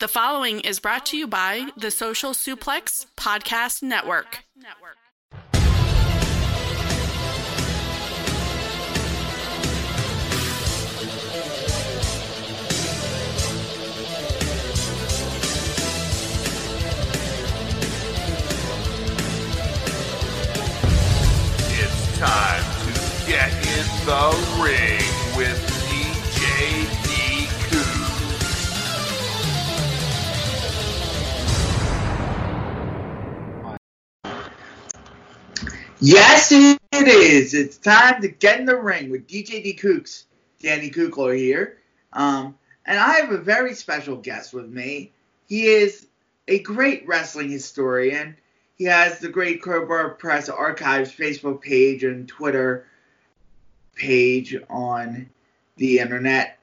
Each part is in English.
The following is brought to you by the Social Suplex Podcast Network. It's time to get in the ring Yes, it is. It's time to get in the ring with DJ D. Kooks. Danny Kukler here. Um, and I have a very special guest with me. He is a great wrestling historian. He has the Great Crowbar Press Archives Facebook page and Twitter page on the internet,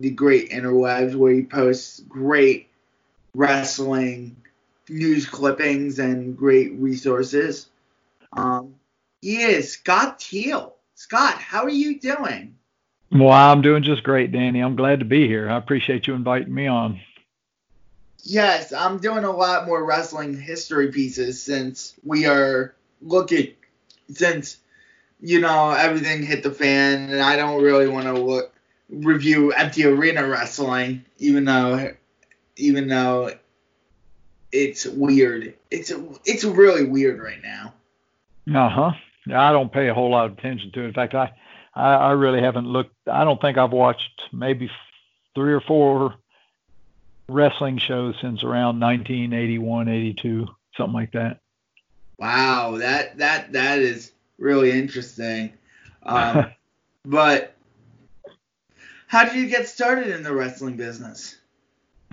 the great interwebs, where he posts great wrestling news clippings and great resources. Um, he is Scott Teal. Scott, how are you doing? Well, I'm doing just great, Danny. I'm glad to be here. I appreciate you inviting me on. Yes, I'm doing a lot more wrestling history pieces since we are looking, since you know everything hit the fan, and I don't really want to look review empty arena wrestling, even though, even though it's weird. It's it's really weird right now. Uh huh. I don't pay a whole lot of attention to it. In fact, I, I, I really haven't looked. I don't think I've watched maybe three or four wrestling shows since around 1981, 82, something like that. Wow, that that that is really interesting. Um, but how did you get started in the wrestling business?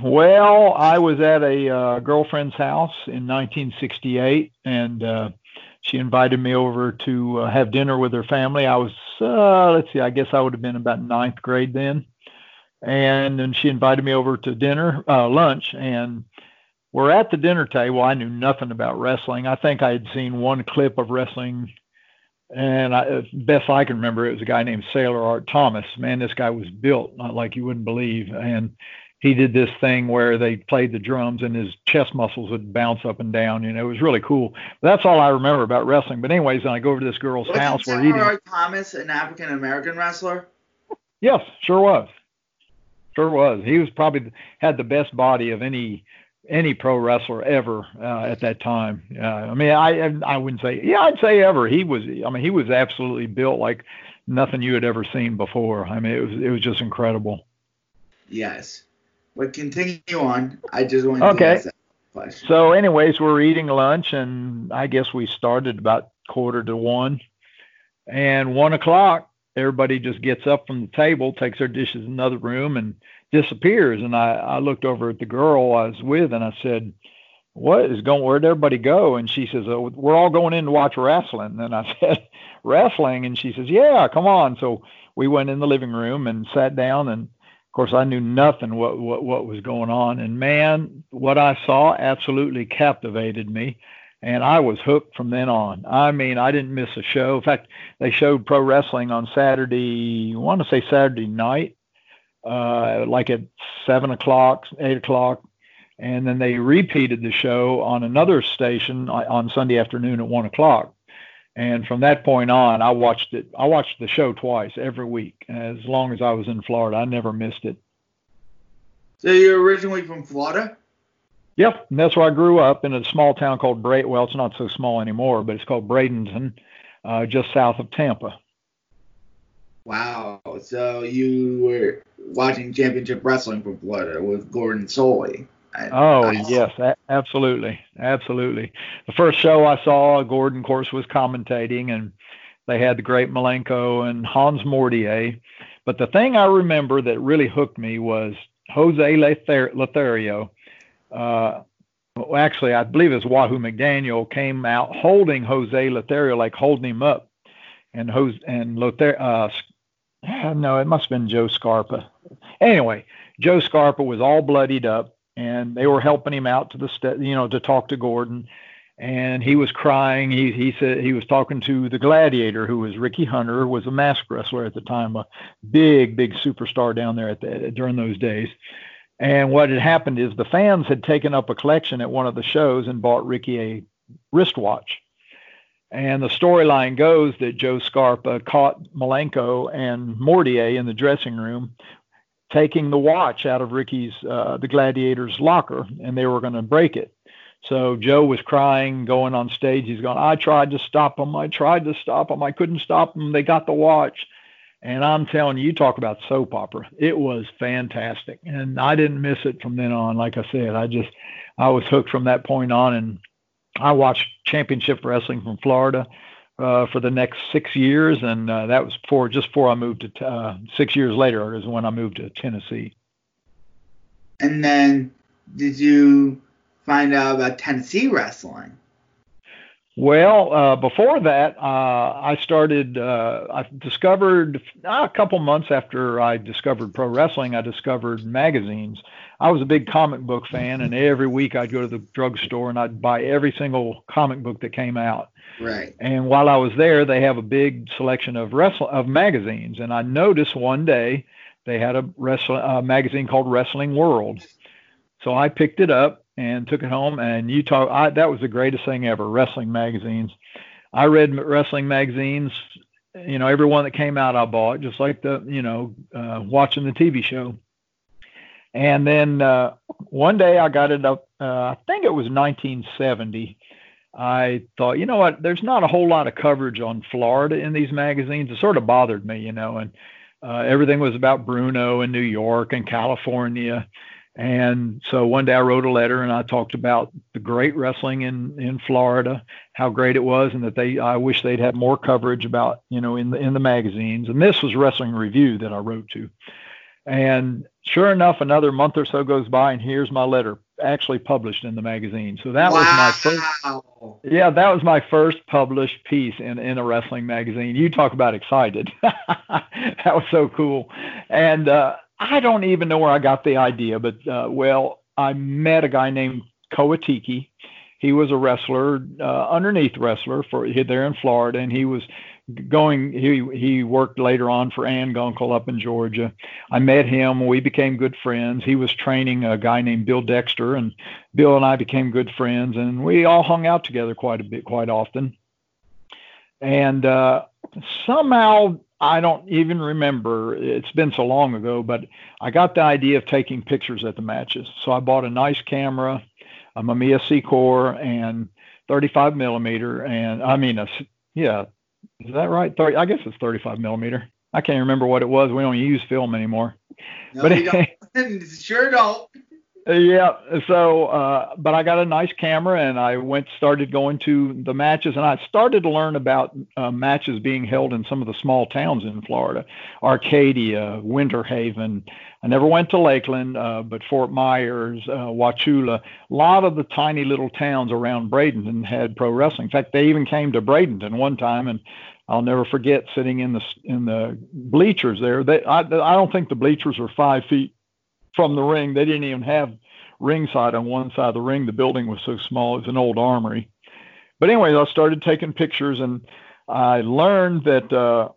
Well, I was at a uh, girlfriend's house in 1968, and uh, she invited me over to uh, have dinner with her family. I was, uh, let's see, I guess I would have been about ninth grade then. And then she invited me over to dinner, uh, lunch, and we're at the dinner table. I knew nothing about wrestling. I think I had seen one clip of wrestling, and I, best I can remember, it was a guy named Sailor Art Thomas. Man, this guy was built not like you wouldn't believe, and he did this thing where they played the drums and his chest muscles would bounce up and down. You know, it was really cool. That's all I remember about wrestling. But anyways, I go over to this girl's Wasn't house, we're eating. Thomas an African American wrestler? Yes, sure was. Sure was. He was probably had the best body of any any pro wrestler ever uh, at that time. Uh, I mean, I I wouldn't say yeah, I'd say ever. He was. I mean, he was absolutely built like nothing you had ever seen before. I mean, it was it was just incredible. Yes. But continue on. I just want Okay. to ask that question. So, anyways, we're eating lunch, and I guess we started about quarter to one. And one o'clock, everybody just gets up from the table, takes their dishes in another room, and disappears. And I, I looked over at the girl I was with, and I said, "What is going? Where'd everybody go?" And she says, oh, "We're all going in to watch wrestling." And I said, "Wrestling?" And she says, "Yeah, come on." So we went in the living room and sat down, and of course, I knew nothing what, what what was going on, and man, what I saw absolutely captivated me, and I was hooked from then on. I mean, I didn't miss a show. In fact, they showed pro wrestling on Saturday. I want to say Saturday night, uh, like at seven o'clock, eight o'clock, and then they repeated the show on another station on on Sunday afternoon at one o'clock. And from that point on, I watched it. I watched the show twice every week. As long as I was in Florida, I never missed it. So you're originally from Florida? Yep, and that's where I grew up in a small town called Bray. Well, it's not so small anymore, but it's called Bradenton, uh, just south of Tampa. Wow. So you were watching championship wrestling from Florida with Gordon Solie. I- Oh I- yes, a- absolutely, absolutely. The first show I saw, Gordon, of course, was commentating, and they had the great Malenko and Hans Mortier. But the thing I remember that really hooked me was Jose Lothario. Uh, well, actually, I believe it was Wahoo McDaniel came out holding Jose Lothario, like holding him up, and Jose and Lothario. Uh, no, it must have been Joe Scarpa. Anyway, Joe Scarpa was all bloodied up and they were helping him out to the st- you know to talk to Gordon. And he was crying. He he said he was talking to the gladiator who was Ricky Hunter was a mask wrestler at the time a big big superstar down there at the, during those days. And what had happened is the fans had taken up a collection at one of the shows and bought Ricky a wristwatch. And the storyline goes that Joe Scarpa caught Malenko and Mortier in the dressing room taking the watch out of Ricky's, uh, the gladiator's locker, and they were going to break it. So Joe was crying, going on stage. He's going, I tried to stop them. I tried to stop them. I couldn't stop them. They got the watch. And I'm telling you, you talk about soap opera. It was fantastic. And I didn't miss it from then on. Like I said, I just, I was hooked from that point on. And I watched championship wrestling from Florida uh, for the next six years. And uh, that was before, just before I moved to, uh, six years later is when I moved to Tennessee. And then did you find out about Tennessee wrestling? Well, uh, before that, uh, I started. Uh, I discovered uh, a couple months after I discovered pro wrestling. I discovered magazines. I was a big comic book fan, and every week I'd go to the drugstore and I'd buy every single comic book that came out. Right. And while I was there, they have a big selection of wrestle of magazines, and I noticed one day they had a wrestling a magazine called Wrestling World. So I picked it up and took it home. And you talk, I, that was the greatest thing ever. Wrestling magazines. I read wrestling magazines. You know, every one that came out, I bought, just like the, you know, uh, watching the TV show. And then uh, one day I got it up. Uh, I think it was 1970. I thought, you know what? There's not a whole lot of coverage on Florida in these magazines. It sort of bothered me, you know, and uh, everything was about Bruno and New York and California. And so one day I wrote a letter and I talked about the great wrestling in, in Florida, how great it was, and that they I wish they'd have more coverage about, you know, in the in the magazines. And this was Wrestling Review that I wrote to. And sure enough, another month or so goes by, and here's my letter actually published in the magazine. So that wow. was my first. Yeah, that was my first published piece in in a wrestling magazine. You talk about excited. that was so cool, and. uh I don't even know where I got the idea, but uh, well, I met a guy named Koatiki. He was a wrestler, uh, underneath wrestler for there in Florida, and he was going. He he worked later on for Ann Gunkel up in Georgia. I met him. We became good friends. He was training a guy named Bill Dexter, and Bill and I became good friends, and we all hung out together quite a bit, quite often. And uh, somehow I don't even remember. It's been so long ago, but I got the idea of taking pictures at the matches. So I bought a nice camera, a Mamiya Sekor, and 35 millimeter, and I mean, a, yeah, is that right? 30, I guess it's 35 millimeter. I can't remember what it was. We don't use film anymore. No, but don't. sure don't. Yeah. So, uh, but I got a nice camera and I went, started going to the matches and I started to learn about uh, matches being held in some of the small towns in Florida, Arcadia, Winter Haven. I never went to Lakeland, uh, but Fort Myers, uh, Wauchula, a lot of the tiny little towns around Bradenton had pro wrestling. In fact, they even came to Bradenton one time and I'll never forget sitting in the in the bleachers there. They, I, I don't think the bleachers were five feet from the ring. They didn't even have ringside on one side of the ring. The building was so small; it was an old armory. But anyway, I started taking pictures, and I learned that uh,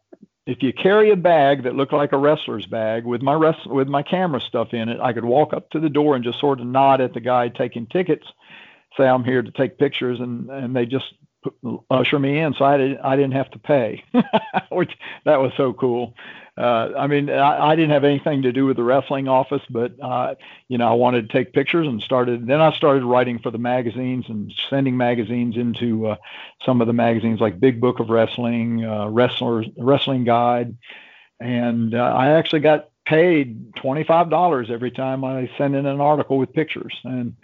if you carry a bag that looked like a wrestler's bag with my rest with my camera stuff in it, I could walk up to the door and just sort of nod at the guy taking tickets, say I'm here to take pictures, and and they just usher me in, so I didn't I didn't have to pay, which that was so cool uh, I mean, I, I, didn't have anything to do with the wrestling office, but uh, you know, I wanted to take pictures and started. Then I started writing for the magazines and sending magazines into uh, some of the magazines like Big Book of Wrestling, uh, Wrestlers Wrestling Guide, and uh, I actually got paid twenty five dollars every time I sent in an article with pictures and.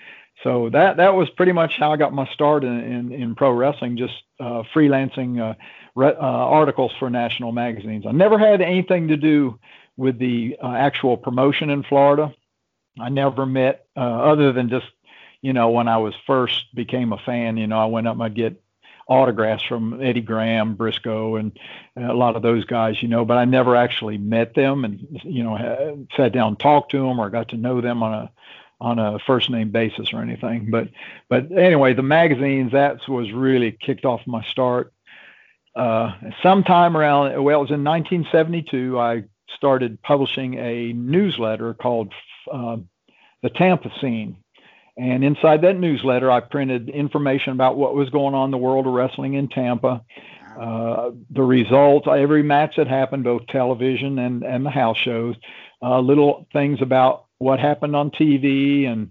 So that that was pretty much how I got my start in, in, in pro wrestling, just uh, freelancing uh, re- uh, articles for national magazines. I never had anything to do with the uh, actual promotion in Florida. I never met, uh, other than just, you know, when I was first became a fan, you know, I went up and I'd get autographs from Eddie Graham, Briscoe, and a lot of those guys, you know, but I never actually met them and, you know, sat down talked to them or got to know them on a, on a first name basis or anything. But, but anyway, the magazines, that was really kicked off my start uh, sometime around, well, it was in 1972, I started publishing a newsletter called uh, the Tampa scene. And inside that newsletter, I printed information about what was going on in the world of wrestling in Tampa, uh, the results, every match that happened, both television and, and the house shows, uh, little things about what happened on TV and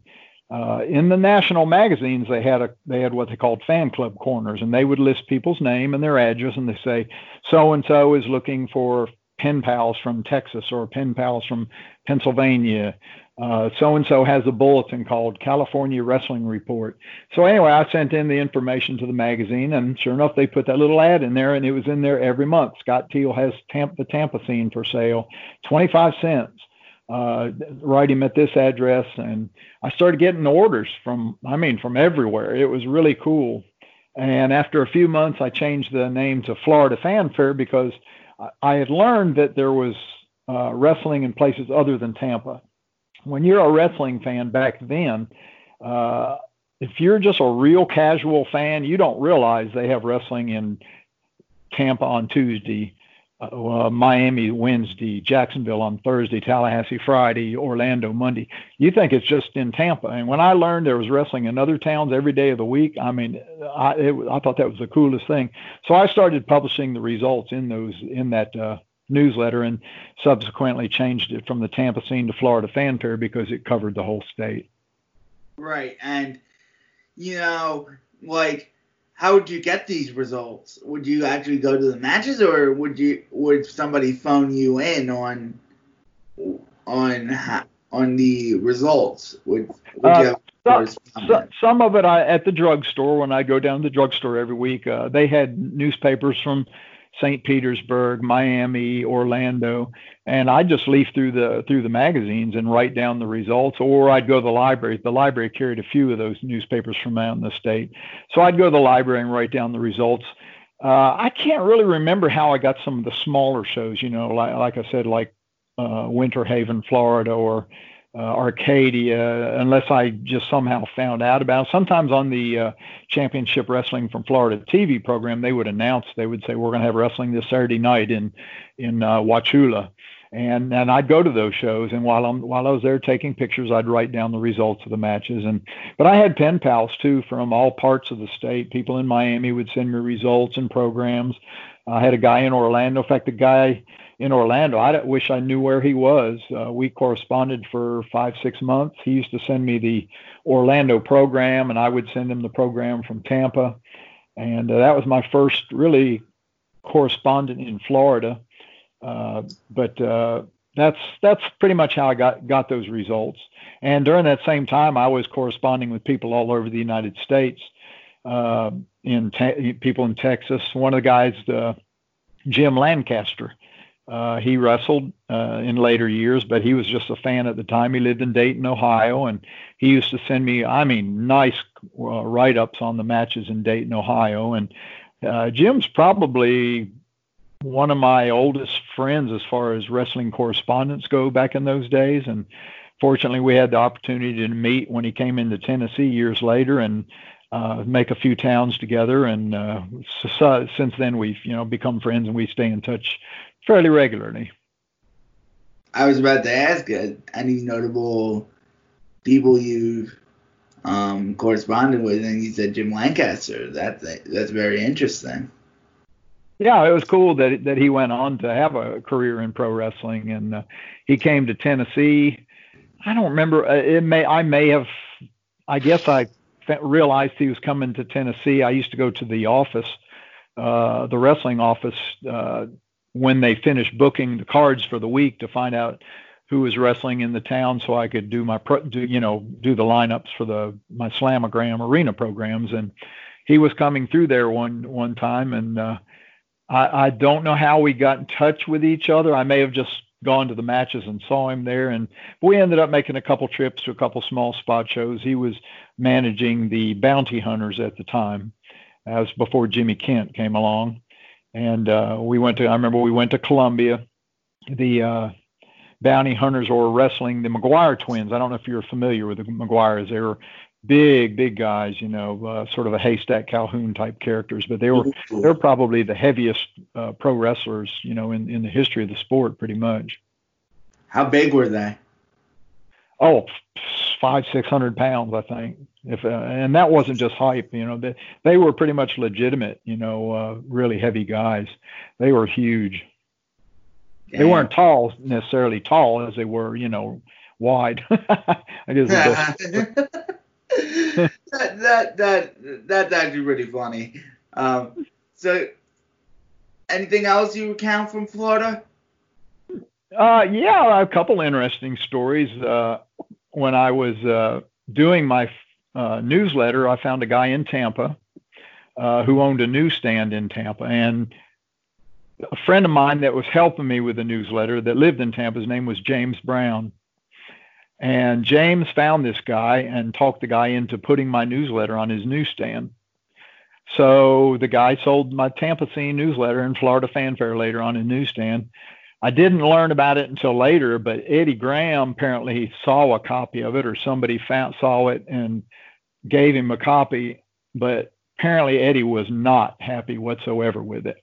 uh, in the national magazines they had a they had what they called fan club corners and they would list people's name and their address and they say so and so is looking for pen pals from Texas or pen pals from Pennsylvania so and so has a bulletin called California Wrestling Report. So anyway, I sent in the information to the magazine, and sure enough, they put that little ad in there, and it was in there every month. Scott Teal has Tampa, the Tampa scene for sale, 25 cents. Uh, write him at this address, and I started getting orders from, I mean, from everywhere. It was really cool. And after a few months, I changed the name to Florida Fanfare because I, had learned that there was uh, wrestling in places other than Tampa when you're a wrestling fan back then, uh, if you're just a real casual fan, you don't realize they have wrestling in Tampa on Tuesday, uh, Miami Wednesday, Jacksonville on Thursday, Tallahassee Friday, Orlando Monday. You think it's just in Tampa. And when I learned there was wrestling in other towns every day of the week, I mean, I, it, I thought that was the coolest thing. So I started publishing the results in those in that uh, newsletter and subsequently changed it from the Tampa scene to Florida Fanfare because it covered the whole state. Right. And, you know, like, how would you get these results? Would you actually go to the matches or would you would somebody phone you in on on on the results? Would, would uh, some, some, of it I, at the drugstore when I go down to the drugstore every week. Uh, they had newspapers from St. Petersburg, Miami, Orlando, and I'd just leaf through the through the magazines and write down the results, or I'd go to the library. The library carried a few of those newspapers from out in the state, so I'd go to the library and write down the results. Uh, I can't really remember how I got some of the smaller shows, you know, like, like I said, like uh, Winter Haven, Florida, or uh, Arcadia, unless I just somehow found out about. It. Sometimes on the uh, Championship Wrestling from Florida TV program, they would announce, they would say, "We're going to have wrestling this Saturday night in in uh, Wauchula," and and I'd go to those shows, and while I'm while I was there taking pictures, I'd write down the results of the matches, and but I had pen pals too from all parts of the state. People in Miami would send me results and programs. I had a guy in Orlando. In fact, the guy in Orlando. I wish I knew where he was. Uh, we corresponded for five, six months. He used to send me the Orlando program, and I would send him the program from Tampa. And uh, that was my first really correspondent in Florida. Uh, but uh, that's that's pretty much how I got got those results. And during that same time, I was corresponding with people all over the United States. Uh, in te- people in Texas, one of the guys, uh, Jim Lancaster, uh, he wrestled uh, in later years, but he was just a fan at the time. He lived in Dayton, Ohio, and he used to send me, I mean, nice uh, write ups on the matches in Dayton, Ohio. And uh, Jim's probably one of my oldest friends as far as wrestling correspondence go back in those days. And fortunately, we had the opportunity to meet when he came into Tennessee years later and uh, make a few towns together. And uh, so, since then, we've you know become friends and we stay in touch fairly regularly. I was about to ask uh, any notable people you've um, corresponded with, and you said Jim Lancaster. That's that's very interesting. Yeah, it was cool that that he went on to have a career in pro wrestling, and uh, he came to Tennessee. I don't remember. Uh, it may I may have. I guess I realized he was coming to Tennessee. I used to go to the office, uh, the wrestling office, uh, when they finished booking the cards for the week to find out who was wrestling in the town so I could do my pro, do, you know do the lineups for the my slamagram arena programs. And he was coming through there one one time and uh, I, I don't know how we got in touch with each other. I may have just gone to the matches and saw him there. And we ended up making a couple trips to a couple small spot shows. He was managing the bounty hunters at the time as before Jimmy Kent came along and uh, we went to. I remember we went to Columbia. The uh, bounty hunters were wrestling the McGuire twins. I don't know if you're familiar with the McGuires. They were big, big guys. You know, uh, sort of a haystack Calhoun type characters, but they were they were probably the heaviest uh, pro wrestlers. You know, in in the history of the sport, pretty much. How big were they? Oh, five, six hundred pounds, I think. If uh, and that wasn't just hype, you know. They they were pretty much legitimate, you know, uh, really heavy guys. They were huge. They weren't tall necessarily tall as they were, you know, wide. I guess. that, that that that's actually pretty funny. Um, so, anything else you recount from Florida? Uh, yeah, a couple interesting stories. Uh, when I was uh, doing my uh, newsletter, I found a guy in Tampa uh, who owned a newsstand in Tampa, and a friend of mine that was helping me with the newsletter that lived in Tampa. His name was James Brown. And James found this guy and talked the guy into putting my newsletter on his newsstand. So the guy sold my Tampa Scene newsletter and Florida Fanfare later on in newsstand. I didn't learn about it until later, but Eddie Graham apparently saw a copy of it or somebody found, saw it and gave him a copy. But apparently Eddie was not happy whatsoever with it.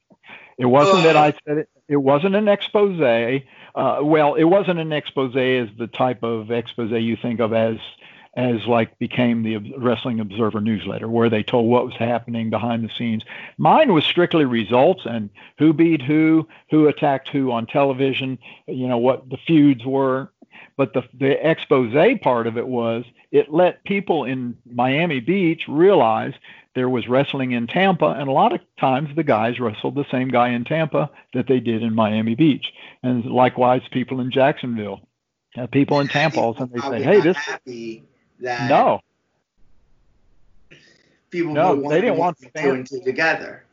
It wasn't that I said it. It wasn't an expose. Uh, well, it wasn't an expose as the type of expose you think of as as like became the Wrestling Observer newsletter, where they told what was happening behind the scenes. Mine was strictly results and who beat who, who attacked who on television, you know what the feuds were. But the the expose part of it was it let people in Miami Beach realize there was wrestling in Tampa, and a lot of times the guys wrestled the same guy in Tampa that they did in Miami Beach, and likewise people in Jacksonville, uh, people in Tampa, all of a sudden they say, "Hey, this." Happy that no. People No, they didn't want two fans- and two together.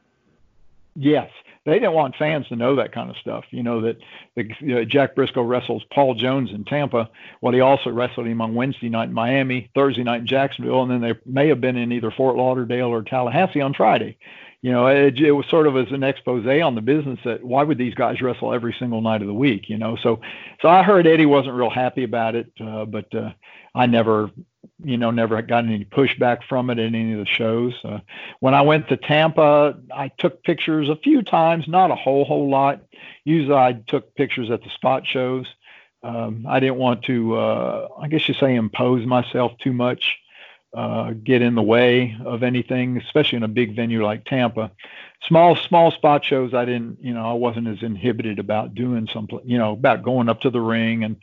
Yes, they didn't want fans to know that kind of stuff. You know that the, you know, Jack Briscoe wrestles Paul Jones in Tampa. Well, he also wrestled him on Wednesday night in Miami, Thursday night in Jacksonville, and then they may have been in either Fort Lauderdale or Tallahassee on Friday. You know, it, it was sort of as an expose on the business that why would these guys wrestle every single night of the week? You know, so so I heard Eddie wasn't real happy about it, uh, but uh, I never, you know, never got any pushback from it in any of the shows. Uh, when I went to Tampa, I took pictures a few times, not a whole whole lot. Usually, I took pictures at the spot shows. Um, I didn't want to, uh, I guess you say, impose myself too much, uh, get in the way of anything, especially in a big venue like Tampa. Small small spot shows, I didn't, you know, I wasn't as inhibited about doing some, you know, about going up to the ring and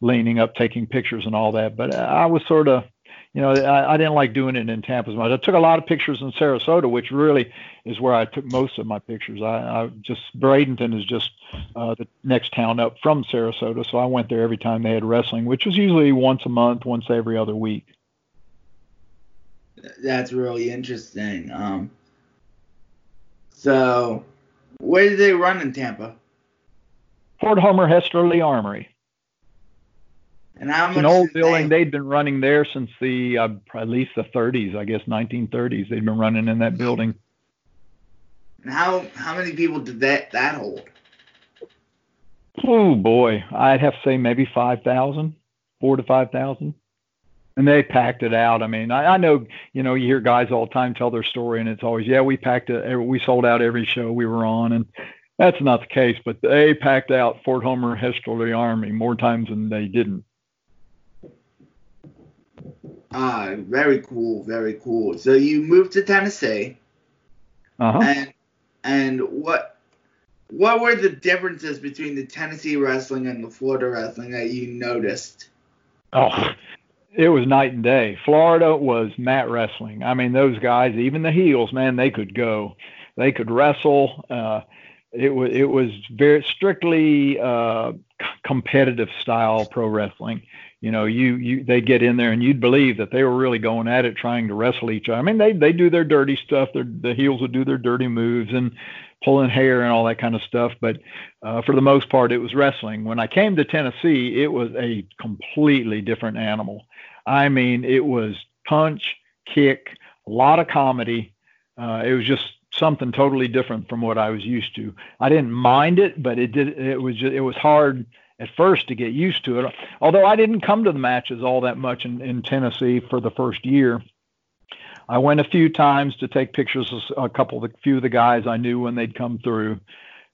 leaning up, taking pictures and all that. But I was sort of, you know, I, I didn't like doing it in Tampa as much. I took a lot of pictures in Sarasota, which really is where I took most of my pictures. I, I just Bradenton is just uh, the next town up from Sarasota, so I went there every time they had wrestling, which was usually once a month, once every other week. That's really interesting. Um, so, where did they run in Tampa? Fort Homer Hesterly Armory. And how much? An old they- building. They'd been running there since the uh, at least the 30s, I guess 1930s. They'd been running in that building. And how how many people did that that hold? Oh boy, I'd have to say maybe five thousand, four to five thousand. And they packed it out. I mean, I, I know, you know, you hear guys all the time tell their story, and it's always, yeah, we packed it. We sold out every show we were on, and that's not the case. But they packed out Fort Homer Hesterly Armory more times than they didn't. Ah, very cool, very cool. So you moved to Tennessee, Uh huh. and and what what were the differences between the Tennessee wrestling and the Florida wrestling that you noticed? Oh, it was night and day. Florida was mat wrestling. I mean, those guys, even the heels, man, they could go. They could wrestle. Uh, it was it was very strictly uh, competitive style pro wrestling. You know, you you they get in there and you'd believe that they were really going at it, trying to wrestle each other. I mean, they they do their dirty stuff. Their the heels would do their dirty moves and pulling hair and all that kind of stuff. But uh, for the most part, it was wrestling. When I came to Tennessee, it was a completely different animal. I mean, it was punch, kick, a lot of comedy. Uh, it was just something totally different from what I was used to. I didn't mind it, but it did. It was just, it was hard at first to get used to it. Although I didn't come to the matches all that much in, in Tennessee for the first year. I went a few times to take pictures of a couple of the few of the guys I knew when they'd come through.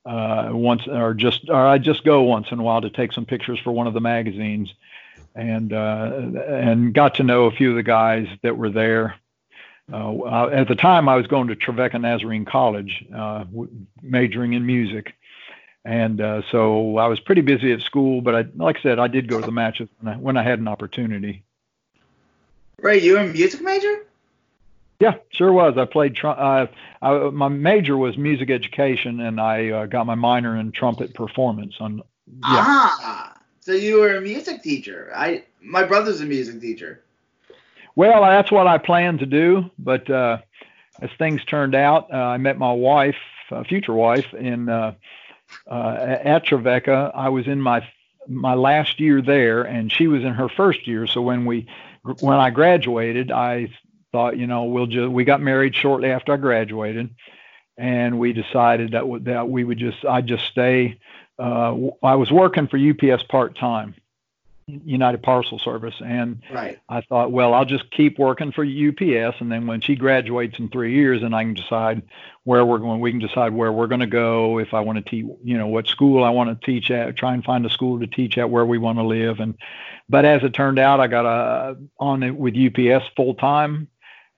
Uh, once or just or I'd just go once in a while to take some pictures for one of the magazines. and uh, and got to know a few of the guys that were there. Uh, at the time, I was going to Trevecca Nazarene College, uh, majoring in music, and uh, so I was pretty busy at school. But I, like I said, I did go to the matches when I, when I had an opportunity. Right, you were a music major? Yeah, sure was. I played. Tr- uh, I, my major was music education, and I uh, got my minor in trumpet performance. On yeah. ah, so you were a music teacher. I my brother's a music teacher. Well, that's what I planned to do, but uh, as things turned out, uh, I met my wife, uh, future wife, in uh, at Trevecca. I was in my my last year there, and she was in her first year. So when we when I graduated, I thought, you know, we'll just we got married shortly after I graduated, and we decided that w- that we would just I'd just stay. Uh, I was working for UPS part time, United Parcel Service, and right. I thought, well, I'll just keep working for UPS, and then when she graduates in three years, and I can decide where we're going. We can decide where we're going to go. If I want to teach, you know, what school I want to teach at. Try and find a school to teach at where we want to live, and but as it turned out, I got a on it with UPS full time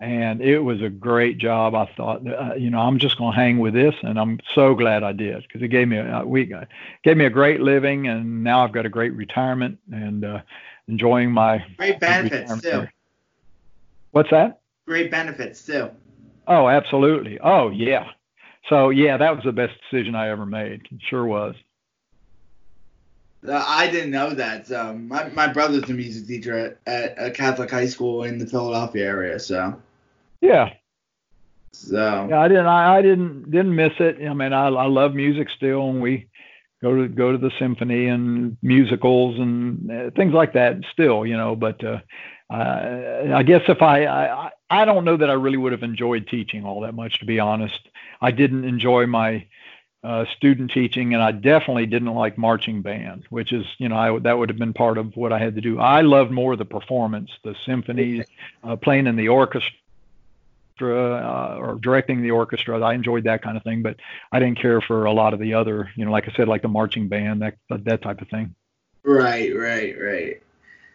and it was a great job. I thought, uh, you know, I'm just going to hang with this, and I'm so glad I did because it gave me a week, uh, gave me a great living, and now I've got a great retirement and uh, enjoying my great benefits too. What's that? Great benefits too. Oh, absolutely. Oh, yeah. So yeah, that was the best decision I ever made. It sure was. Uh, I didn't know that. So my, my brother's a music teacher at, at a Catholic high school in the Philadelphia area. So yeah. So yeah, I didn't. I, I didn't didn't miss it. I mean, I I love music still, and we go to go to the symphony and musicals and uh, things like that still, you know. But uh, uh, I guess if I, I I don't know that I really would have enjoyed teaching all that much, to be honest. I didn't enjoy my uh, student teaching, and I definitely didn't like marching band, which is, you know, I, that would have been part of what I had to do. I loved more the performance, the symphony, uh, playing in the orchestra, uh, or directing the orchestra. I enjoyed that kind of thing, but I didn't care for a lot of the other, you know, like I said, like the marching band, that that type of thing. Right, right, right.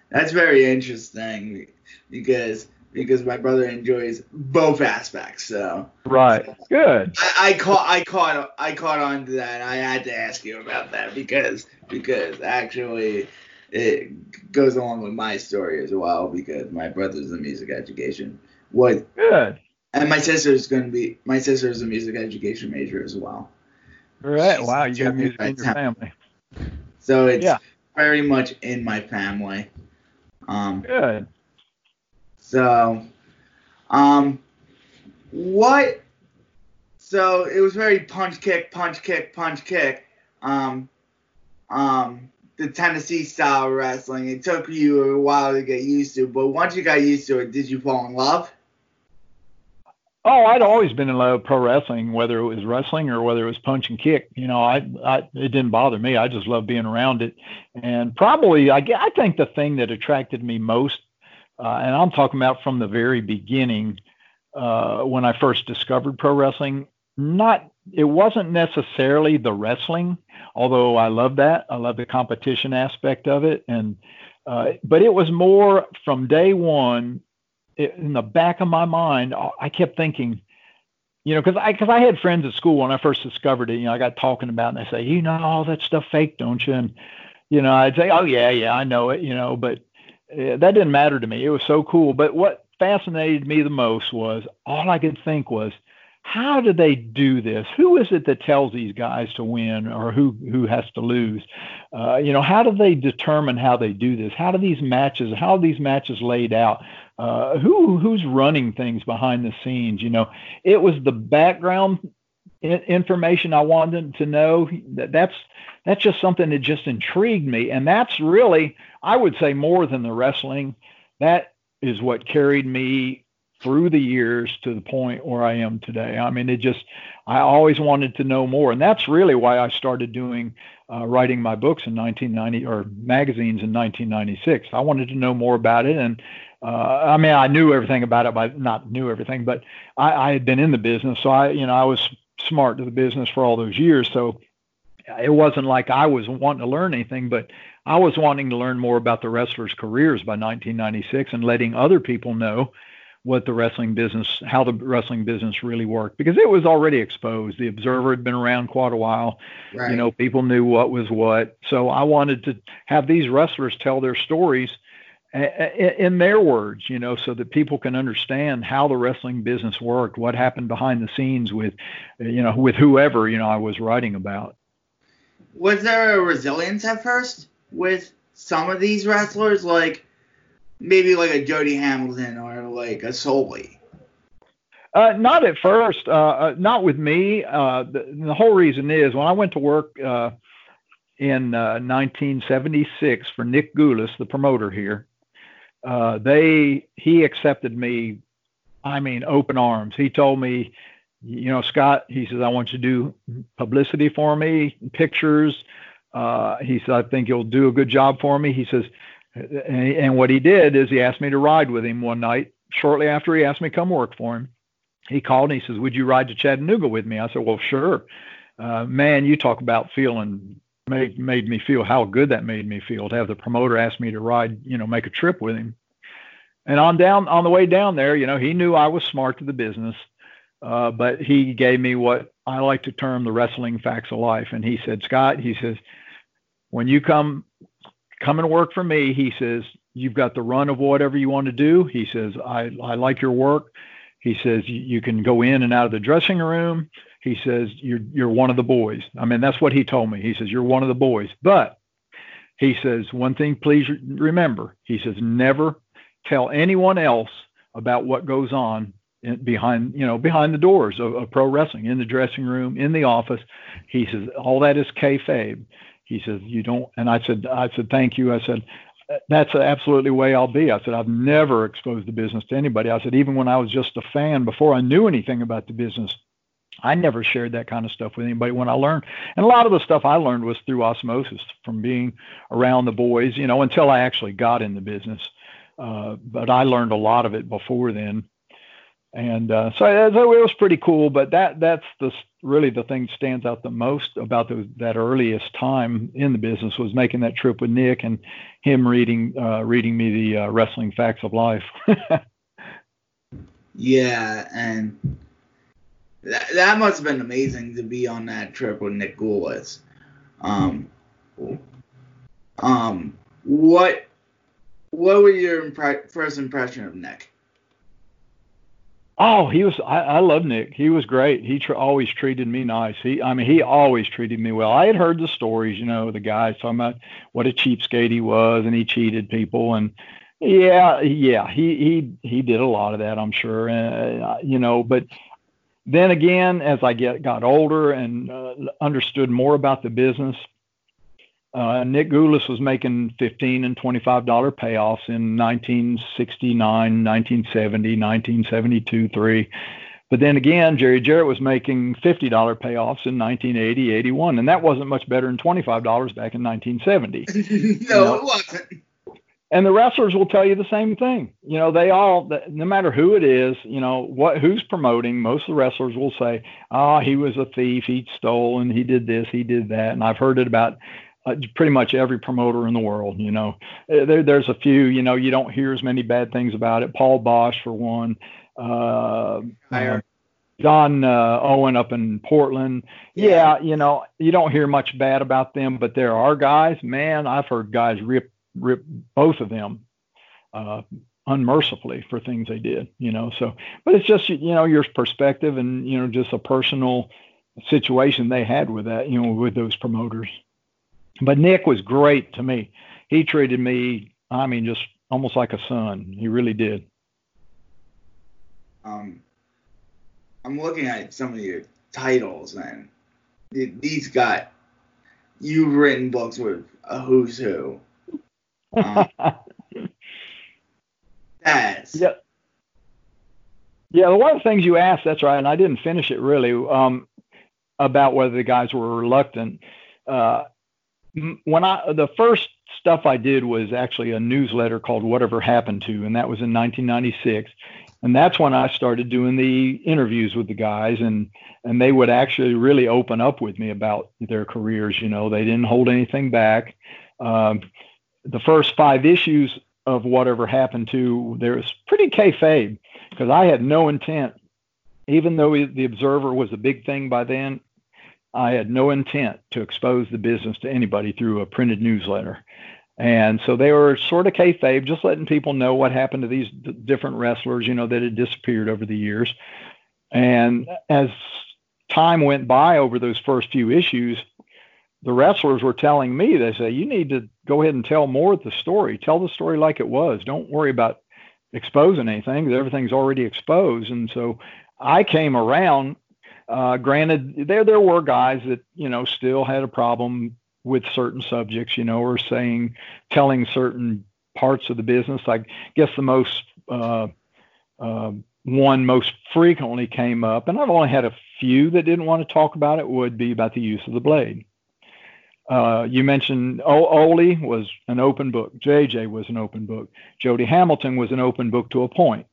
That's very interesting because because my brother enjoys both aspects. So right, good. I, I caught I caught I caught on to that. I had to ask you about that because because actually it goes along with my story as well because my brother's in music education. What good. And my sister's going to be my sister's a music education major as well. Right. She's wow, you got music in your family. So it's yeah. very much in my family. Um, Good. So, um, what? So it was very punch kick, punch kick, punch kick. Um, um, the Tennessee style wrestling. It took you a while to get used to, but once you got used to it, did you fall in love? Oh, I'd always been in love with pro wrestling, whether it was wrestling or whether it was punch and kick. You know, I, I it didn't bother me. I just loved being around it. And probably, I, I think the thing that attracted me most, uh, and I'm talking about from the very beginning, uh, when I first discovered pro wrestling, not it wasn't necessarily the wrestling, although I love that. I love the competition aspect of it, and uh, but it was more from day one in the back of my mind, I kept thinking, you know, because I because I had friends at school when I first discovered it. You know, I got talking about, it and they say, you know, all that stuff fake, don't you? And you know, I'd say, oh yeah, yeah, I know it. You know, but uh, that didn't matter to me. It was so cool. But what fascinated me the most was all I could think was, how do they do this? Who is it that tells these guys to win or who who has to lose? Uh, you know, how do they determine how they do this? How do these matches? How are these matches laid out? Uh, who who's running things behind the scenes? You know, it was the background information I wanted to know. That that's that's just something that just intrigued me, and that's really I would say more than the wrestling. That is what carried me through the years to the point where I am today. I mean, it just, I always wanted to know more. And that's really why I started doing, uh, writing my books in 1990 or magazines in 1996. I wanted to know more about it. And uh, I mean, I knew everything about it, but not knew everything, but I, I had been in the business. So I, you know, I was smart to the business for all those years. So it wasn't like I was wanting to learn anything, but I was wanting to learn more about the wrestlers' careers by 1996 and letting other people know what the wrestling business, how the wrestling business really worked, because it was already exposed. The Observer had been around quite a while. Right. You know, people knew what was what. So I wanted to have these wrestlers tell their stories in their words, you know, so that people can understand how the wrestling business worked, what happened behind the scenes with, you know, with whoever, you know, I was writing about. Was there a resilience at first with some of these wrestlers, like maybe like a Jody Hamilton or like a Sully? Uh, not at first, uh, uh, not with me. Uh, the, the, whole reason is when I went to work uh, in 1976 uh, for Nick Gulas, the promoter here, uh, they he accepted me. I mean, open arms. He told me, you know, Scott. He says, I want you to do publicity for me, pictures. Uh, he said, I think you'll do a good job for me. He says, and, and what he did is he asked me to ride with him one night. Shortly after he asked me to come work for him, he called and he says, "Would you ride to Chattanooga with me?" I said, "Well, sure." Uh, man, you talk about feeling made made me feel how good that made me feel to have the promoter ask me to ride, you know, make a trip with him. And on down on the way down there, you know, he knew I was smart to the business, uh, but he gave me what I like to term the wrestling facts of life. And he said, Scott, he says, when you come come and work for me, he says, you've got the run of whatever you want to do. He says, I, I like your work. He says, you can go in and out of the dressing room. He says, you're, you're one of the boys. I mean, that's what he told me. He says, you're one of the boys. But he says, one thing, please remember. He says, never tell anyone else about what goes on in, behind, you know, behind the doors of, of pro wrestling, in the dressing room, in the office. He says, all that is kayfabe. He says, you don't, and I said, I said, thank you. I said, uh, that's absolutely the way I'll be. I said, I've never exposed the business to anybody. I said, even when I was just a fan before I knew anything about the business, I never shared that kind of stuff with anybody when I learned. And a lot of the stuff I learned was through osmosis from being around the boys, you know, until I actually got in the business. Uh, but I learned a lot of it before then and uh, so, it was pretty cool. But that that's the really the thing that stands out the most about the, that earliest time in the business was making that trip with Nick and him reading uh, reading me the uh, wrestling facts of life. yeah, and that, that must have been amazing to be on that trip with Nick Gulas. Um, um, what what were your impre- first impression of Nick? Oh, he was. I, I love Nick. He was great. He tr- always treated me nice. He, I mean, he always treated me well. I had heard the stories, you know, the guys talking about what a cheapskate he was, and he cheated people, and yeah, yeah, he he he did a lot of that, I'm sure, uh, you know. But then again, as I get got older and uh, understood more about the business, uh, Nick Gulas was making 15 and 25 dollar payoffs in 1969, 1970, 1972, three. But then again, Jerry Jarrett was making $50 payoffs in 1980, 81, and that wasn't much better than $25 back in 1970. no, you know? it wasn't. And the wrestlers will tell you the same thing. You know, they all, no matter who it is, you know, what who's promoting, most of the wrestlers will say, "Oh, he was a thief. He stole and he did this, he did that." And I've heard it about uh, pretty much every promoter in the world. You know, uh, there, there's a few. You know, you don't hear as many bad things about it. Paul Boesch, for one. Uh, uh, Don uh, Owen up in Portland. Yeah. yeah, you know, you don't hear much bad about them, but there are guys. Man, I've heard guys rip rip both of them uh, unmercifully for things they did. You know, so but it's just you know your perspective and you know just a personal situation they had with that. You know, with those promoters. But Nick was great to me. He treated me, I mean, just almost like a son. He really did. Um, I'm looking at some of your titles, man. These got you've written books with a who's who. Um, yeah. Yeah, one of the things you asked, that's right, and I didn't finish it really, um, about whether the guys were reluctant. Uh, when I the first stuff I did was actually a newsletter called Whatever Happened to, and that was in 1996. And that's when I started doing the interviews with the guys, and and they would actually really open up with me about their careers. You know, they didn't hold anything back. Um, the first five issues of Whatever Happened to, there was pretty kayfabe because I had no intent, even though the Observer was a big thing by then. I had no intent to expose the business to anybody through a printed newsletter. And so they were sort of kayfabe, just letting people know what happened to these d- different wrestlers, you know, that had disappeared over the years. And as time went by over those first few issues, the wrestlers were telling me, they say, you need to go ahead and tell more of the story. Tell the story like it was. Don't worry about exposing anything. Everything's already exposed. And so I came around uh, granted, there there were guys that you know still had a problem with certain subjects, you know, or saying telling certain parts of the business. I guess the most uh, uh, one most frequently came up, and I've only had a few that didn't want to talk about it. Would be about the use of the blade. Uh, you mentioned o- Ole was an open book. JJ was an open book. Jody Hamilton was an open book to a point.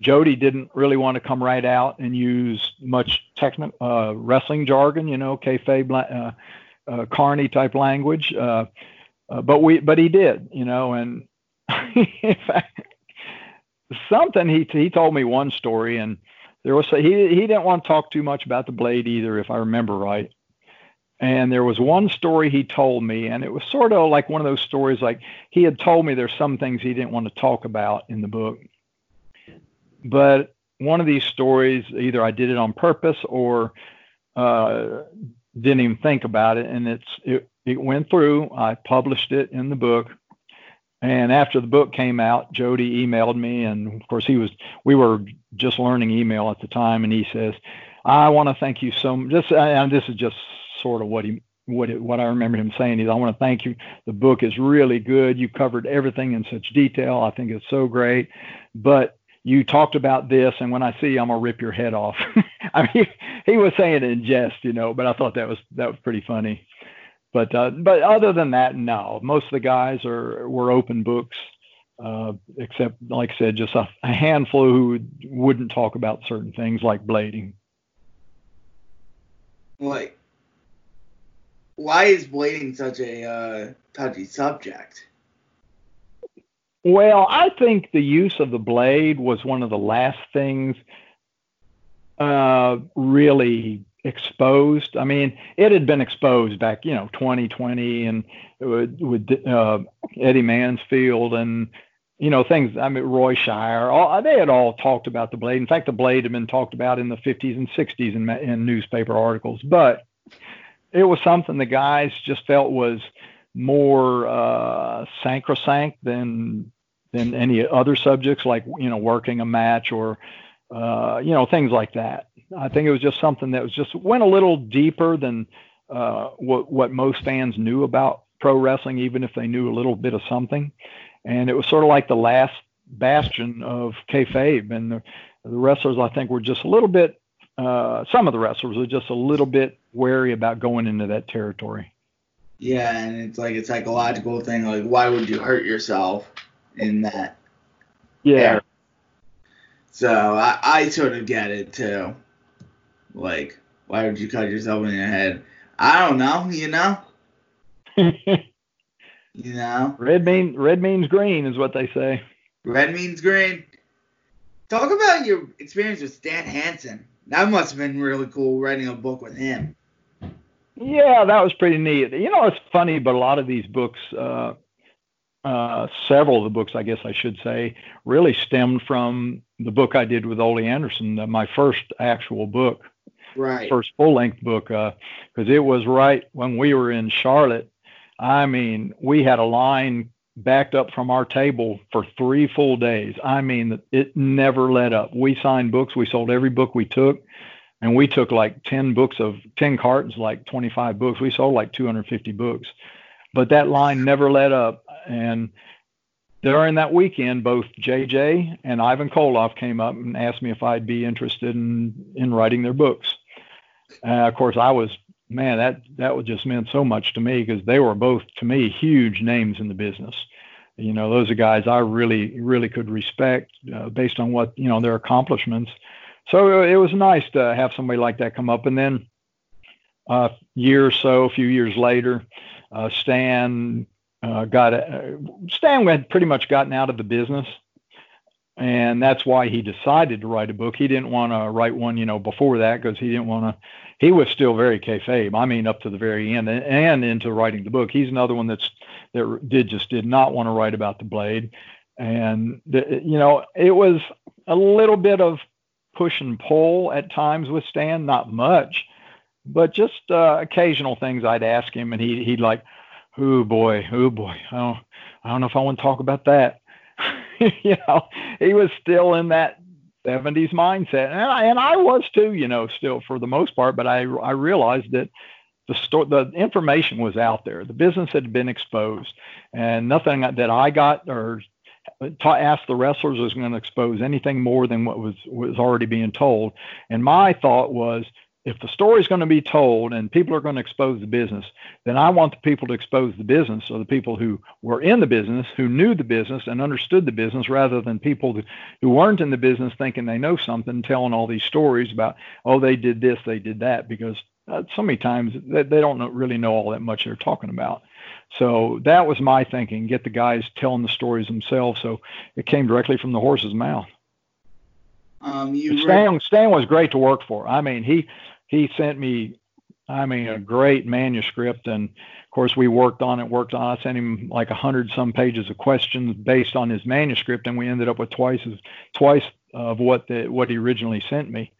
Jody didn't really want to come right out and use much uh, wrestling jargon, you know, kayfabe, uh, uh, carny type language. Uh, uh, but we, but he did, you know, and in fact, something he he told me one story, and there was he he didn't want to talk too much about the blade either, if I remember right. And there was one story he told me, and it was sort of like one of those stories like he had told me there's some things he didn't want to talk about in the book but one of these stories, either I did it on purpose or uh, didn't even think about it, and it's it, it went through. I published it in the book, and after the book came out, Jody emailed me, and of course he was we were just learning email at the time, and he says, "I want to thank you so much." And this is just sort of what he what it, what I remember him saying is, "I want to thank you. The book is really good. You covered everything in such detail. I think it's so great, but." you talked about this, and when I see you, I'm gonna rip your head off. I mean, he was saying it in jest, you know, but I thought that was that was pretty funny. But uh, but other than that, no. Most of the guys are were open books, uh, except like I said, just a, a handful who wouldn't talk about certain things like blading. Like, why is blading such a uh, touchy subject? Well, I think the use of the blade was one of the last things uh, really exposed. I mean, it had been exposed back, you know, 2020 and with, uh, Eddie Mansfield and you know things. I mean, Roy Shire. All, they had all talked about the blade. In fact, the blade had been talked about in the 50s and 60s in, in newspaper articles. But it was something the guys just felt was more uh, sacrosanct than than any other subjects like you know working a match or uh, you know things like that. I think it was just something that was just went a little deeper than uh, what what most fans knew about pro wrestling, even if they knew a little bit of something. And it was sort of like the last bastion of kayfabe, and the, the wrestlers I think were just a little bit. Uh, some of the wrestlers were just a little bit wary about going into that territory. Yeah, and it's like a psychological thing. Like, why would you hurt yourself? in that. Yeah. So I, I sort of get it too. Like, why would you cut yourself in your head? I don't know, you know? you know? Red mean red means green is what they say. Red means green. Talk about your experience with Stan Hansen. That must have been really cool writing a book with him. Yeah, that was pretty neat. You know, it's funny, but a lot of these books, uh, uh, several of the books, I guess I should say, really stemmed from the book I did with Ole Anderson, uh, my first actual book, right? First full length book, because uh, it was right when we were in Charlotte. I mean, we had a line backed up from our table for three full days. I mean, it never let up. We signed books. We sold every book we took. And we took like 10 books of 10 cartons, like 25 books. We sold like 250 books. But that line never let up and during that weekend, both JJ and Ivan Koloff came up and asked me if I'd be interested in, in writing their books. Uh, of course, I was man, that that would just meant so much to me because they were both to me huge names in the business. You know, those are guys I really really could respect uh, based on what you know their accomplishments. So it was nice to have somebody like that come up, and then a uh, year or so, a few years later, uh, Stan uh, got a, Stan had pretty much gotten out of the business and that's why he decided to write a book. He didn't want to write one, you know, before that because he didn't want to. He was still very kayfabe. I mean, up to the very end, and, and into writing the book. He's another one that's that did just did not want to write about the blade, and the, you know, it was a little bit of push and pull at times with Stan, not much, but just uh, occasional things I'd ask him, and he he'd like, oh boy, oh boy, I don't I don't know if I want to talk about that you know, he was still in that 70s mindset, and I, and I was too, you know, still for the most part. But I I realized that the store the information was out there, the business had been exposed, and nothing that I got or ta- asked the wrestlers was going to expose anything more than what was was already being told. And my thought was if the story is going to be told and people are going to expose the business, then I want the people to expose the business, or the people who were in the business, who knew the business and understood the business, rather than people who weren't in the business thinking they know something, telling all these stories about, oh, they did this, they did that, because uh, so many times they, they don't know, really know all that much they're talking about. So that was my thinking: get the guys telling the stories themselves. So it came directly from the horse's mouth. Um, Stan, Stan was great to work for. I mean, he he sent me, I mean, a great manuscript. And of course, we worked on it, worked on it. I sent him like a hundred some pages of questions based on his manuscript, and we ended up with twice as twice of what the what he originally sent me.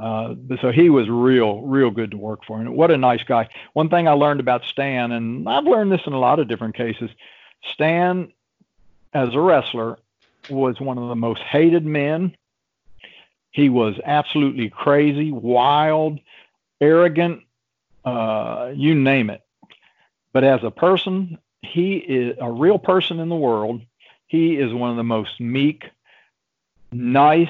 Uh, so he was real, real good to work for. And what a nice guy. One thing I learned about Stan, and I've learned this in a lot of different cases, Stan, as a wrestler, was one of the most hated men he was absolutely crazy, wild, arrogant, uh, you name it. But as a person, he is a real person in the world. He is one of the most meek, nice,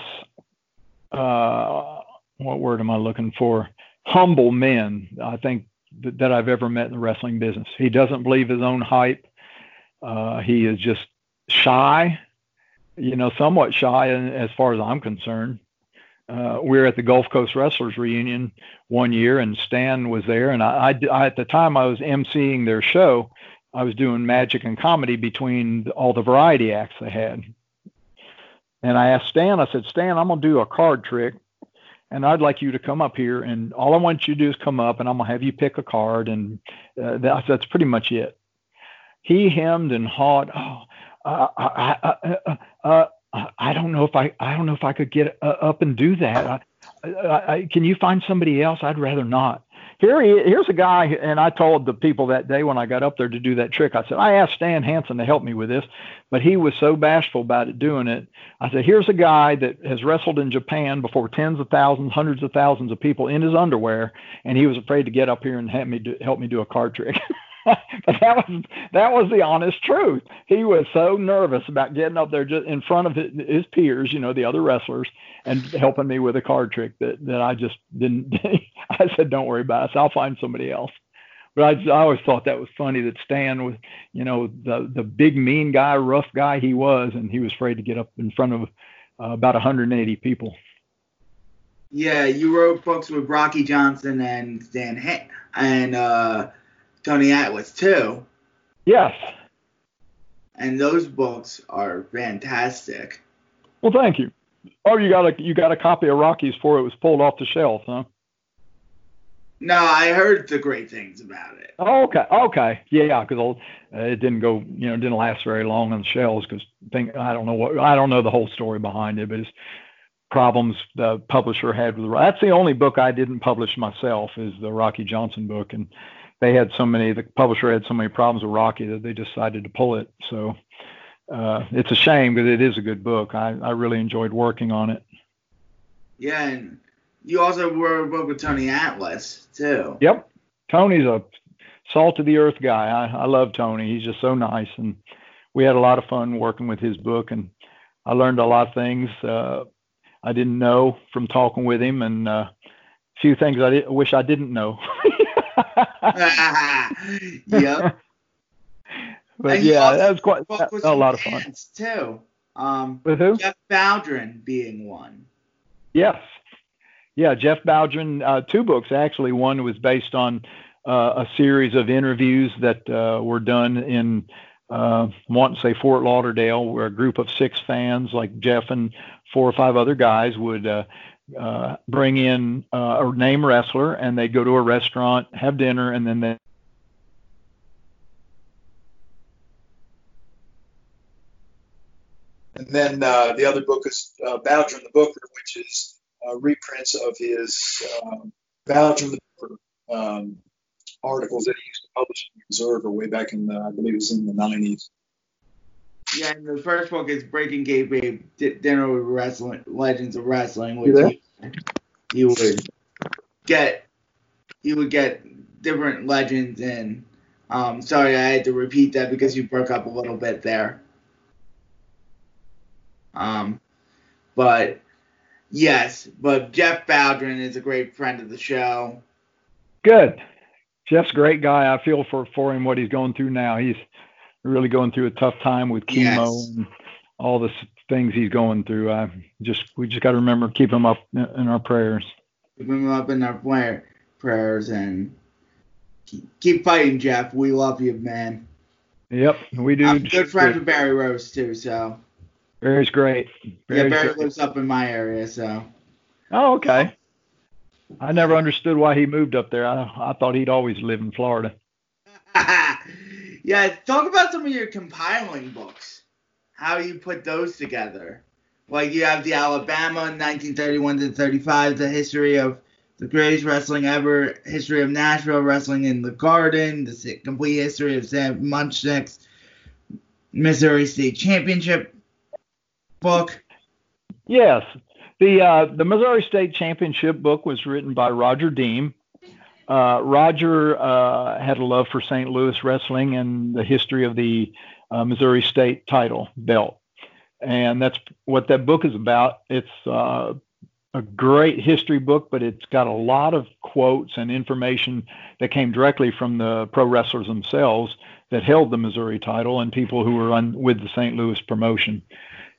uh, what word am I looking for? Humble men, I think, that, that I've ever met in the wrestling business. He doesn't believe his own hype. Uh, he is just shy, you know, somewhat shy as far as I'm concerned uh, we were at the Gulf Coast Wrestlers reunion one year, and Stan was there. And I, I, I, at the time, I was emceeing their show. I was doing magic and comedy between all the variety acts they had. And I asked Stan, I said, Stan, I'm going to do a card trick, and I'd like you to come up here. And all I want you to do is come up, and I'm going to have you pick a card. And uh, that's, that's pretty much it. He hemmed and hawed. Oh, uh, I, uh, I don't know if I I don't know if I could get uh, up and do that. I, I, I, can you find somebody else? I'd rather not. Here he, here's a guy, and I told the people that day when I got up there to do that trick. I said I asked Stan Hansen to help me with this, but he was so bashful about it doing it. I said here's a guy that has wrestled in Japan before tens of thousands, hundreds of thousands of people in his underwear, and he was afraid to get up here and help me do, help me do a card trick. but that was that was the honest truth. He was so nervous about getting up there just in front of his peers, you know, the other wrestlers, and helping me with a card trick that that I just didn't. I said, "Don't worry about it. I'll find somebody else." But I, I always thought that was funny that Stan was, you know, the the big mean guy, rough guy he was, and he was afraid to get up in front of uh, about 180 people. Yeah, you wrote books with Rocky Johnson and Dan ha- and uh, Tony Atlas too. Yes. And those books are fantastic. Well, thank you. Oh, you got a you got a copy of Rocky's before it was pulled off the shelf, huh? No, I heard the great things about it. Oh, okay, okay, yeah, because uh, it didn't go, you know, didn't last very long on the shelves because think I don't know what I don't know the whole story behind it, but it's problems the publisher had with. That's the only book I didn't publish myself is the Rocky Johnson book, and they had so many, the publisher had so many problems with Rocky that they decided to pull it. So uh, it's a shame because it is a good book. I, I really enjoyed working on it. Yeah, and you also wrote a book with Tony Atlas too. Yep, Tony's a salt of the earth guy. I, I love Tony. He's just so nice, and we had a lot of fun working with his book, and I learned a lot of things uh, I didn't know from talking with him, and uh, a few things I did, wish I didn't know. yep. But And yeah, that was quite that, was a lot of fun. too. Um, With who? Jeff Bowdren being one. Yes. Yeah, Jeff Bowdren, uh, two books actually. One was based on uh, a series of interviews that uh, were done in, uh, I want to say Fort Lauderdale, where a group of six fans, like Jeff and four or five other guys, would uh, uh, bring in uh, a name wrestler and they'd go to a restaurant, have dinner, and then they And then uh, the other book is uh, and the Booker, which is uh, reprints of his um, Bowdren the Booker um, articles that he used to publish in the Observer way back in the, I believe it was in the 90s. Yeah, and the first book is Breaking D- Dinner with Wrestling, Legends of Wrestling, which You you, you would get, you would get different legends and Um, sorry, I had to repeat that because you broke up a little bit there. Um, but yes, but Jeff Bowdren is a great friend of the show. Good. Jeff's a great guy. I feel for for him what he's going through now. He's really going through a tough time with chemo Yes. and all the things he's going through. I just we just got to remember keep him up in our prayers. Keep him up in our prayer, prayers and keep, fighting, Jeff. We love you, man. Yep, we do. I'm good friends with Barry Rose too, so Barry's great. yeah, Barry's Barry great. lives up in my area, so Oh, okay. I never understood why he moved up there. I I thought he'd always live in Florida. yeah. Talk about some of your compiling books. How you put those together? Like you have the Alabama 1931 to 35, the history of the greatest wrestling ever, history of Nashville wrestling in the Garden, the complete history of Sam Muchnick's Missouri State Championship book. Yes, the uh, the Missouri State Championship book was written by Roger Deem. Uh, Roger uh, had a love for St. Louis wrestling and the history of the uh, Missouri State title belt, and that's what that book is about. It's uh, a great history book, but it's got a lot of quotes and information that came directly from the pro wrestlers themselves that held the Missouri title and people who were on with the St. Louis promotion.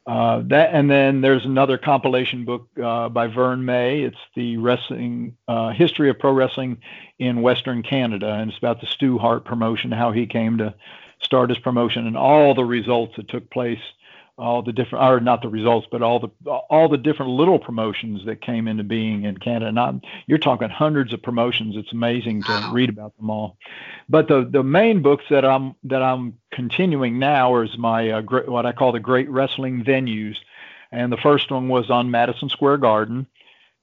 Uh, that and then there's another compilation book uh, by Vern May. It's the wrestling uh, history of pro wrestling in Western Canada, and it's about the Stu Hart promotion, how he came to start his promotion, and all the results that took place, all the different, or not the results, but all the all the different little promotions that came into being in Canada. Not you're talking hundreds of promotions. It's amazing to Wow. read about them all. But the the main books that I'm that I'm continuing now is my uh, great, what I call the Great Wrestling Venues, and the first one was on Madison Square Garden,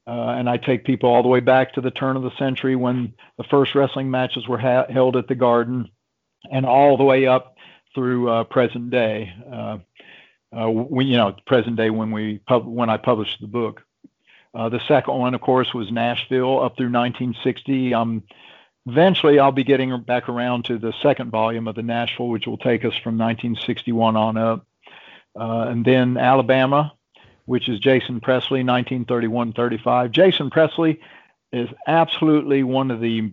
uh, and I take people all the way back to the turn of the century when the first wrestling matches were ha- held at the Garden, and all the way up through uh, present day. Uh, uh, we, you know, present day when we pub- when I published the book. Uh, the second one, of course, was Nashville up through 1960. Um, eventually, I'll be getting back around to the second volume of the Nashville, which will take us from 1961 on up. Uh, and then Alabama, which is Jason Presley, 1931-35. Jason Presley is absolutely one of the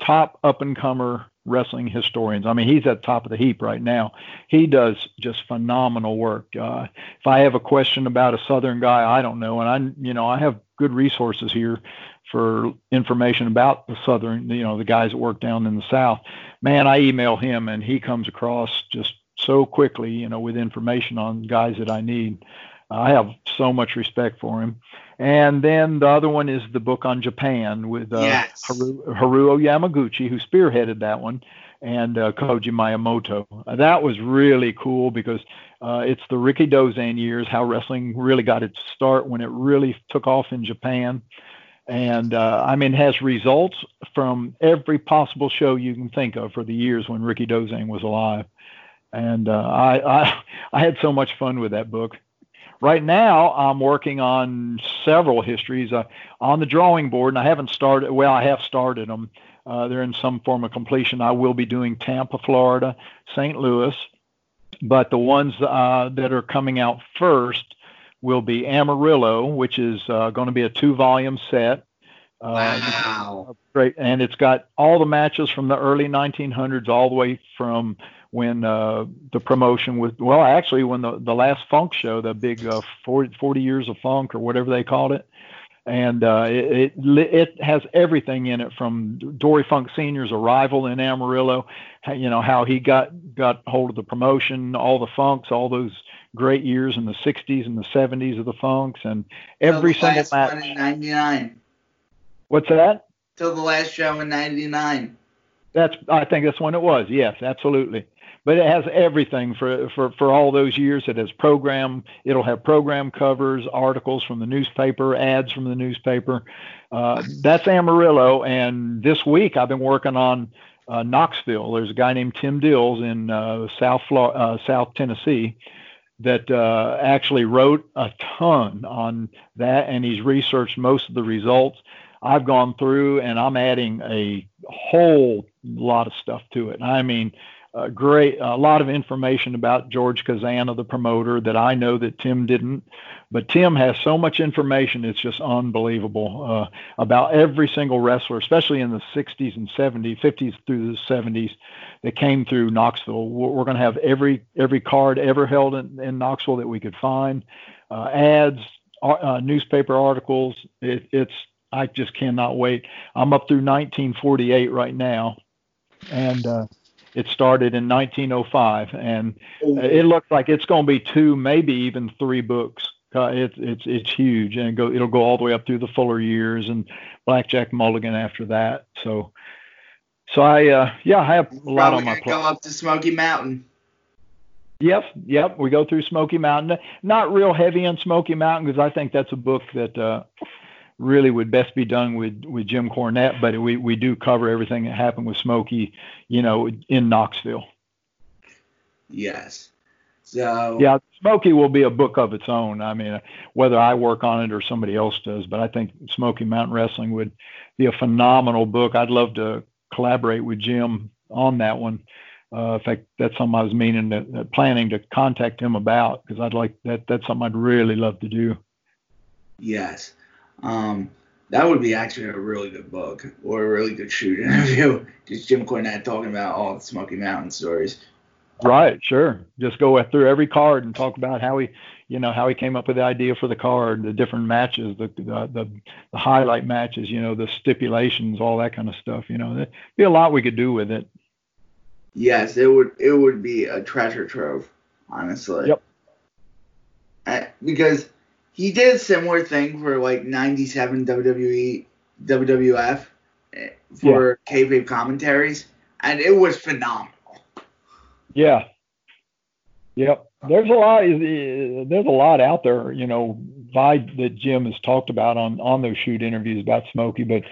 top up-and-comer wrestling historians. I mean, he's at the top of the heap right now. He does just phenomenal work. Uh, if I have a question about a Southern guy, I don't know, and I, you know, I have good resources here for information about the Southern, you know, the guys that work down in the South. Man, I email him, and he comes across just so quickly, you know, with information on guys that I need. I have so much respect for him. And then the other one is the book on Japan with uh, Yes. Haru, Haruo Yamaguchi, who spearheaded that one, and uh, Koji Miyamoto. Uh, that was really cool because uh, it's the Rikidozan years, how wrestling really got its start when it really took off in Japan. And uh, I mean, it has results from every possible show you can think of for the years when Rikidozan was alive. And uh, I, I, I had so much fun with that book. Right now, I'm working on several histories uh, on the drawing board, and I haven't started. Well, I have started them. Uh, they're in some form of completion. I will be doing Tampa, Florida, St. Louis, but the ones uh, that are coming out first will be Amarillo, which is uh, going to be a two-volume set Uh, wow. Great, and it's got all the matches from the early 1900s all the way from when uh, the promotion was well, actually when the the last Funk show, the big uh, 40, 40 years of Funk or whatever they called it, and uh, it, it, it has everything in it from Dory Funk Senior's arrival in Amarillo, you know how he got got hold of the promotion, all the Funks, all those great years in the 60s and the 70s of the Funks, and every Till the single last match. one in '99. What's that? Till the last show in '99. That's I think that's when it was. Yes, absolutely. But it has everything for for for all those years. It has program. It'll have program covers, articles from the newspaper, ads from the newspaper. Uh, that's Amarillo. And this week I've been working on uh, Knoxville. There's a guy named Tim Dills in uh, South Flor- uh, South Tennessee that uh, actually wrote a ton on that, and he's researched most of the results. I've gone through and I'm adding a whole lot of stuff to it. I mean, uh, great, a lot of information about George Kazana, the promoter, that I know that Tim didn't. But Tim has so much information, it's just unbelievable uh, about every single wrestler, especially in the 60s and 70s, 50s through the 70s that came through Knoxville. We're, going to have every every card ever held in, in Knoxville that we could find, uh, ads, uh, newspaper articles. It, it's I just cannot wait. I'm up through 1948 right now, and uh, it started in 1905, and it looks like it's going to be two, maybe even three books. Uh, it's it's it's huge, and go it'll go all the way up through the Fuller years and Blackjack Mulligan after that. So, so I uh, yeah, I have a lot on my plate. go up to Smoky Mountain. Yep, yep. We go through Smoky Mountain. Not real heavy on Smoky Mountain because I think that's a book that uh, really would best be done with with Jim Cornette. But we we do cover everything that happened with Smoky, you know, in Knoxville. Yes. So Yeah, Smoky will be a book of its own. I mean, whether I work on it or somebody else does, but I think Smoky Mountain Wrestling would be a phenomenal book. I'd love to collaborate with Jim on that one. Uh, in fact, that's something I was meaning to, uh, planning to contact him about because I'd like that. That's something I'd really love to do. Yes. Um, that would be actually a really good book or a really good shoot interview. Just Jim Cornette talking about all the Smoky Mountain stories. Right, sure. Just go through every card and talk about how he, you know, how he came up with the idea for the card, the different matches, the the the, the highlight matches, you know, the stipulations, all that kind of stuff. You know, there'd be a lot we could do with it. Yes, it would it would be a treasure trove, honestly. Yep. Uh, because he did a similar thing for like 97 WWE WWF eh, for kayfabe commentaries, and it was phenomenal. Yeah. Yep. There's a lot. There's a lot out there, you know, vibe that Jim has talked about on on those shoot interviews about Smoky, but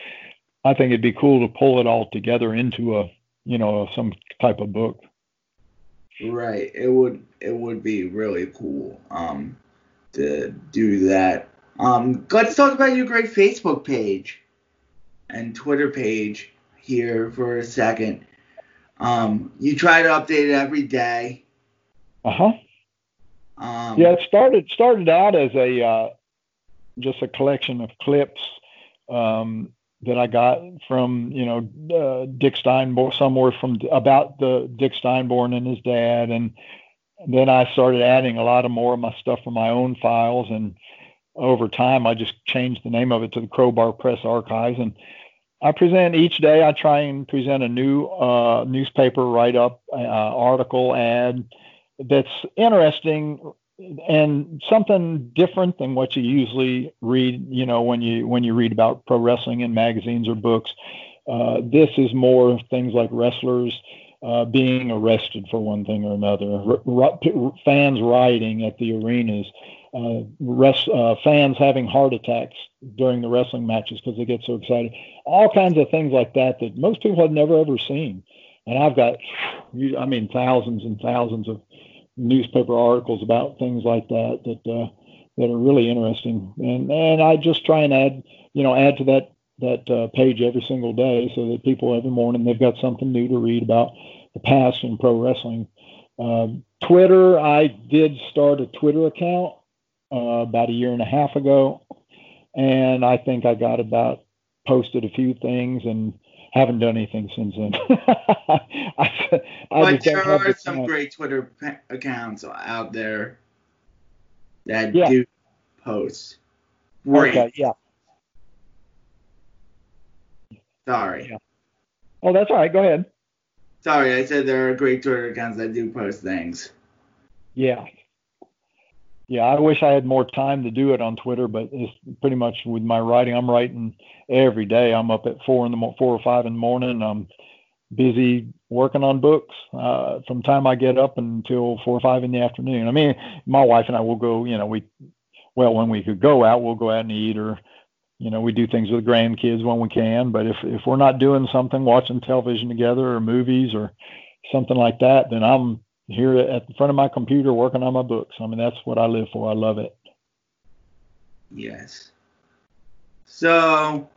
I think it'd be cool to pull it all together into a, you know, some type of book. Right. It would it would be really cool um to do that. Um let's talk about your great Facebook page and Twitter page here for a second. Um you try to update it every day. Uh huh. Um Yeah, it started started out as a uh, just a collection of clips um, that I got from you know uh, Dick Steinborn somewhere from about the Dick Steinborn and his dad, and then I started adding a lot of more of my stuff from my own files, and over time I just changed the name of it to the Crowbar Press Archives, and I present each day. I try and present a new uh, newspaper write up, uh, article, ad that's interesting and something different than what you usually read you know when you when you read about pro wrestling in magazines or books uh, this is more things like wrestlers uh, being arrested for one thing or another. R- r- fans rioting at the arenas uh, res- uh, fans having heart attacks during the wrestling matches because they get so excited. All kinds of things like that that most people have never ever seen. And i've got i mean thousands and thousands of newspaper articles about things like that that uh, that are really interesting, and and I just try and add you know add to that that uh, page every single day so that people every morning they've got something new to read about the past in pro wrestling. Um, Twitter, I did start a Twitter account uh, about a year and a half ago, and I think I got about posted a few things and haven't done anything since then. I, I but there are the some great Twitter accounts out there that Yeah. do post. Great. Okay, yeah. Sorry. Yeah. Oh, that's all right. Go ahead. Sorry, I said there are great Twitter accounts that do post things. Yeah. Yeah, I wish I had more time to do it on Twitter, but it's pretty much with my writing. I'm writing every day. I'm up at four in the mo- four or five in the morning. I'm busy working on books uh, from time I get up until four or five in the afternoon. I mean, my wife and I will go. You know, we well when we could go out, we'll go out and eat, or you know, we do things with grandkids when we can. But if if we're not doing something, watching television together or movies or something like that, then I'm here at the front of my computer working on my books. I mean, that's what I live for. I love it. Yes. So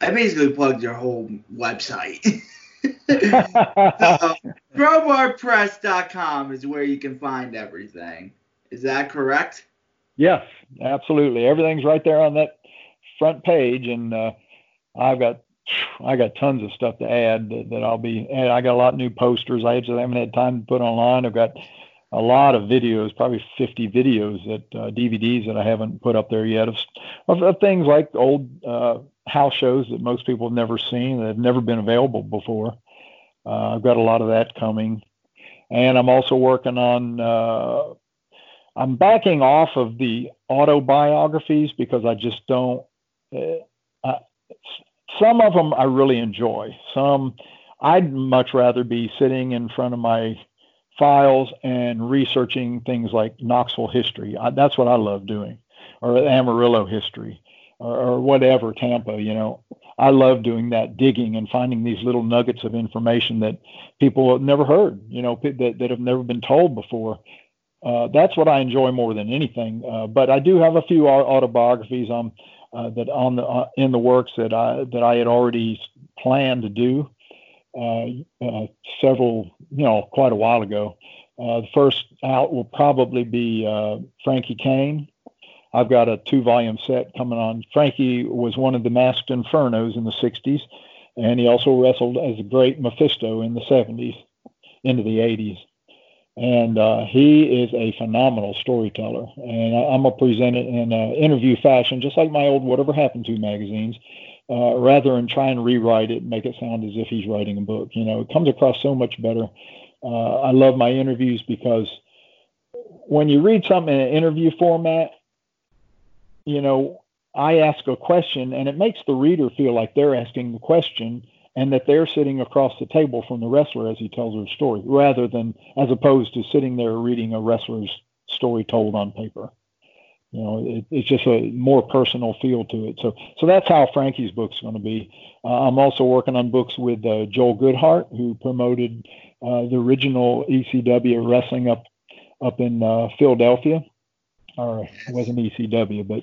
I basically plugged your whole website. so, crowbarpress.com is where you can find everything. Is that correct? yes, absolutely. Everything's right there on that front page, and uh, I've got I got tons of stuff to add that, that I'll be. I got a lot of new posters. I haven't had time to put online. I've got a lot of videos, probably 50 videos that uh, DVDs that I haven't put up there yet of, of, of things like old uh, house shows that most people have never seen that have never been available before. Uh, I've got a lot of that coming, and I'm also working on. Uh, I'm backing off of the autobiographies because I just don't. Uh, some of them I really enjoy. Some I'd much rather be sitting in front of my files and researching things like Knoxville history. I, that's what I love doing, or Amarillo history, or, or whatever Tampa. You know, I love doing that digging and finding these little nuggets of information that people have never heard. You know, that that have never been told before. Uh, that's what I enjoy more than anything. Uh, but I do have a few au- autobiographies um, uh, that on the uh, in the works that I that I had already planned to do uh, uh, several, you know, quite a while ago. Uh, the first out will probably be Frankie Cain. I've got a two-volume set coming on. Frankie was one of the masked infernos in the '60s, and he also wrestled as a great Mephisto in the '70s into the '80s and uh, he is a phenomenal storyteller. And I, I'm gonna present it in uh, interview fashion, just like my old Whatever Happened to magazines, uh, rather than try and rewrite it and make it sound as if he's writing a book. You know, it comes across so much better. Uh, I love my interviews because when you read something in an interview format, you know, I ask a question and it makes the reader feel like they're asking the question and that they're sitting across the table from the wrestler as he tells her story, rather than as opposed to sitting there reading a wrestler's story told on paper. You know, it, it's just a more personal feel to it. So, so that's how Frankie's book's going to be. Uh, I'm also working on books with uh, Joel Goodhart, who promoted uh, the original ECW wrestling up up in uh, Philadelphia, or it wasn't ECW, but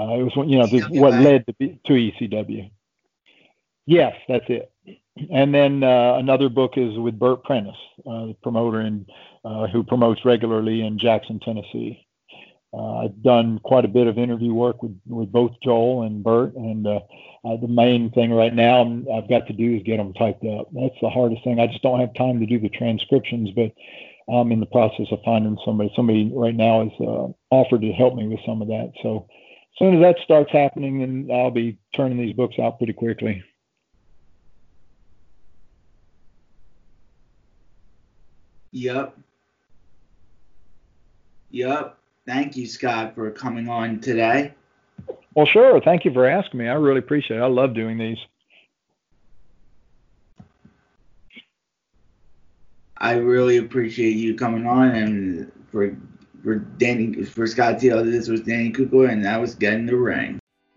uh, it was you know what led to, to ECW. Yes, that's it. And then uh, another book is with Bert Prentice, uh, the promoter in, uh, who promotes regularly in Jackson, Tennessee. Uh, I've done quite a bit of interview work with, with both Joel and Bert, and uh, uh, the main thing right now I've got to do is get them typed up. That's the hardest thing. I just don't have time to do the transcriptions, but I'm in the process of finding somebody. Somebody right now has offered to help me with some of that. So as soon as that starts happening, then I'll be turning these books out pretty quickly. Yep. Yep. Thank you, Scott, for coming on today. Well, sure. Thank you for asking me. I really appreciate it. I love doing these. I really appreciate you coming on and for for Danny for Scott Teal. This was Danny Kukla, and that was getting the ring.